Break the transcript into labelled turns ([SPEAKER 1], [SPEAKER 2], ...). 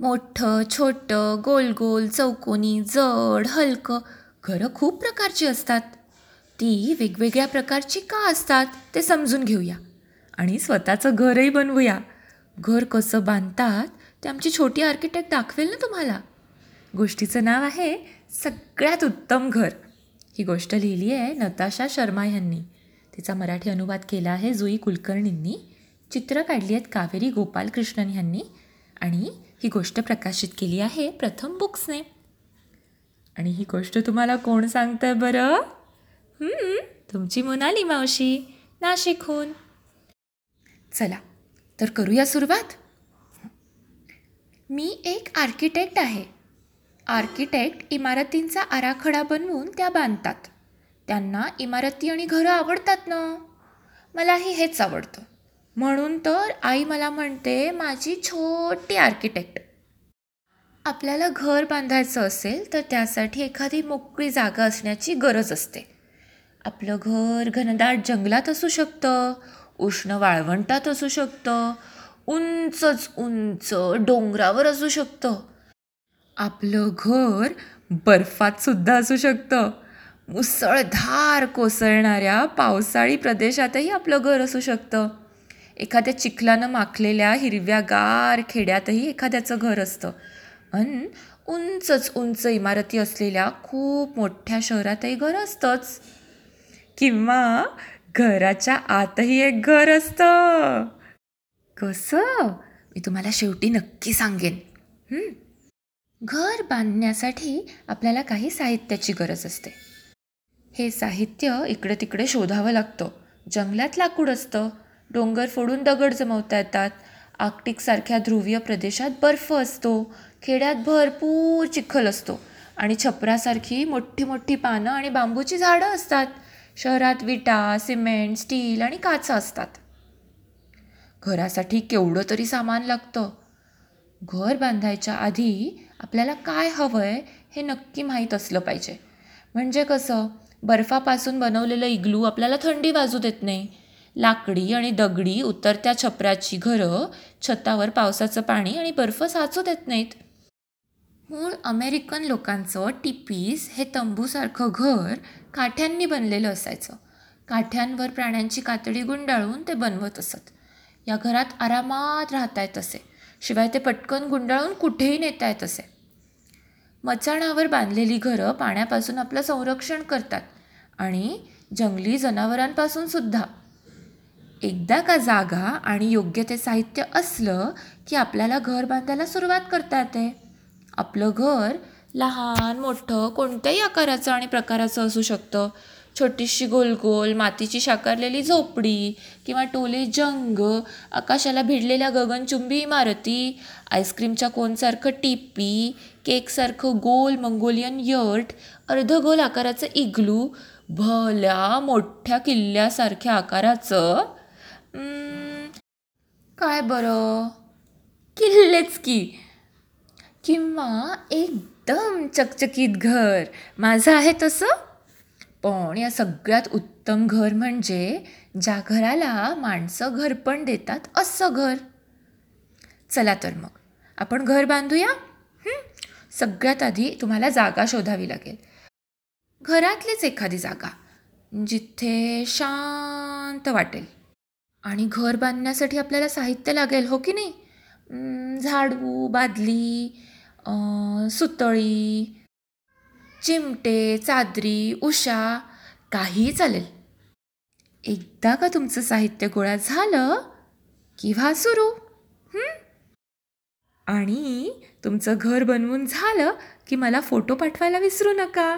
[SPEAKER 1] मोठं छोटं गोल गोल चौकोनी जड हलकं घरं खूप प्रकारची असतात. ती वेगवेगळ्या प्रकारची का असतात ते समजून घेऊया आणि स्वतःचं घरही बनवूया. घर कसं बांधतात ते आमची छोटी आर्किटेक्ट दाखवेल ना तुम्हाला. गोष्टीचं नाव आहे सगळ्यात उत्तम घर. ही गोष्ट लिहिली आहे नताशा शर्मा यांनी. तिचा मराठी अनुवाद केला आहे जुई कुलकर्णींनी. चित्र काढली आहेत कावेरी गोपालकृष्णन यांनी. आणि ही गोष्ट प्रकाशित केली आहे प्रथम बुक्सने. आणि ही गोष्ट तुम्हाला कोण सांगतंय बरं? तुमची मोनाली मावशी नाशिकहून. चला तर करूया सुरुवात. मी एक आर्किटेक्ट आहे. आर्किटेक्ट इमारतींचा आराखडा बनवून त्या बांधतात. त्यांना इमारती आणि घरं आवडतात ना? मलाही हेच आवडतं. म्हणून तर आई मला म्हणते माझी छोटी आर्किटेक्ट आपल्याला घर बांधायचं असेल तर त्यासाठी एखादी मोकळी जागा असण्याची गरज असते. आपलं घर घनदाट जंगलात असू शकतं उष्ण वाळवंटात असू शकतं उंचच उंच डोंगरावर असू शकतं. आपलं घर बर्फात सुद्धा असू शकतं. मुसळधार कोसळणाऱ्या पावसाळी प्रदेशातही आपलं घर असू शकतं. एखाद्या चिखलानं माखलेल्या हिरव्यागार खेड्यातही एखाद्याचं घर असतं. अन उंचच उंच इमारती असलेल्या खूप मोठ्या शहरातही घर असतंच. किंवा घराच्या आतही एक घर असतं. कसं? मी तुम्हाला शेवटी नक्की सांगेन. घर बांधण्यासाठी आपल्याला काही साहित्याची गरज असते. हे साहित्य इकडे तिकडे शोधावं लागतं. जंगलात लाकूड असतं. डोंगर फोडून दगड जमवता येतात. आर्क्टिकसारख्या ध्रुवीय प्रदेशात बर्फ असतो. खेड्यात भरपूर चिखल असतो. आणि छपरासारखी मोठी मोठी पानं आणि बांबूची झाडं असतात. शहरात विटा सिमेंट स्टील आणि काचा असतात. घरासाठी केवढं तरी सामान लागतं. घर बांधायच्या आधी आपल्याला काय हवं आहे हे नक्की माहीत असलं पाहिजे. म्हणजे कसं? बर्फापासून बनवलेलं इग्लू आपल्याला थंडी वाजू देत नाही. लाकडी आणि दगडी उतरत्या छपराची घरं छतावर पावसाचं पाणी आणि बर्फ साचू देत नाहीत. मूळ अमेरिकन लोकांचं टिपीस हे तंबूसारखं घर काठ्यांनी बनलेलं असायचं. काठ्यांवर प्राण्यांची कातडी गुंडाळून ते बनवत असत. या घरात आरामात राहता येत असे. शिवाय ते पटकन गुंडाळून कुठेही नेता येत असे. मचाणावर बांधलेली घरं पाण्यापासून आपलं संरक्षण करतात आणि जंगली जनावरांपासून सुद्धा. एकदा का जागा आणि योग्य ते साहित्य असलं की आपल्याला घर बांधायला सुरुवात करता येते आपलं घर लहान मोठं कोणत्याही आकाराचं आणि प्रकाराचं असू शकतं. छोटीशी गोलगोल मातीची शाकारलेली झोपडी किंवा टोले जंग आकाशाला भिडलेल्या गगनचुंबी इमारती आईस्क्रीमच्या कोनसारखं टिपी केकसारखं गोल मंगोलियन यर्ट अर्धगोल आकाराचं इग्लू भल्या मोठ्या किल्ल्यासारख्या आकाराचं काय बरं? किल्लेच की. किंवा एकदम चकचकीत घर. माझं आहे तसं. पण या सगळ्यात उत्तम घर म्हणजे ज्या घराला माणसं घरपण देतात असं घर. चला तर मग. आपण घर बांधूया? सगळ्यात आधी तुम्हाला जागा शोधावी लागेल. घरातलीच एखादी जागा जिथे शांत वाटेल. आणि घर बांधण्यासाठी आपल्याला साहित्य लागेल हो की नाही? झाडू बादली सुतळी चिमटे चादरी उषा काहीही चालेल. एकदा का तुमचं साहित्य गोळा झालं किंवा सुरू? आणि तुमचं घर बनवून झालं की मला फोटो पाठवायला विसरू नका.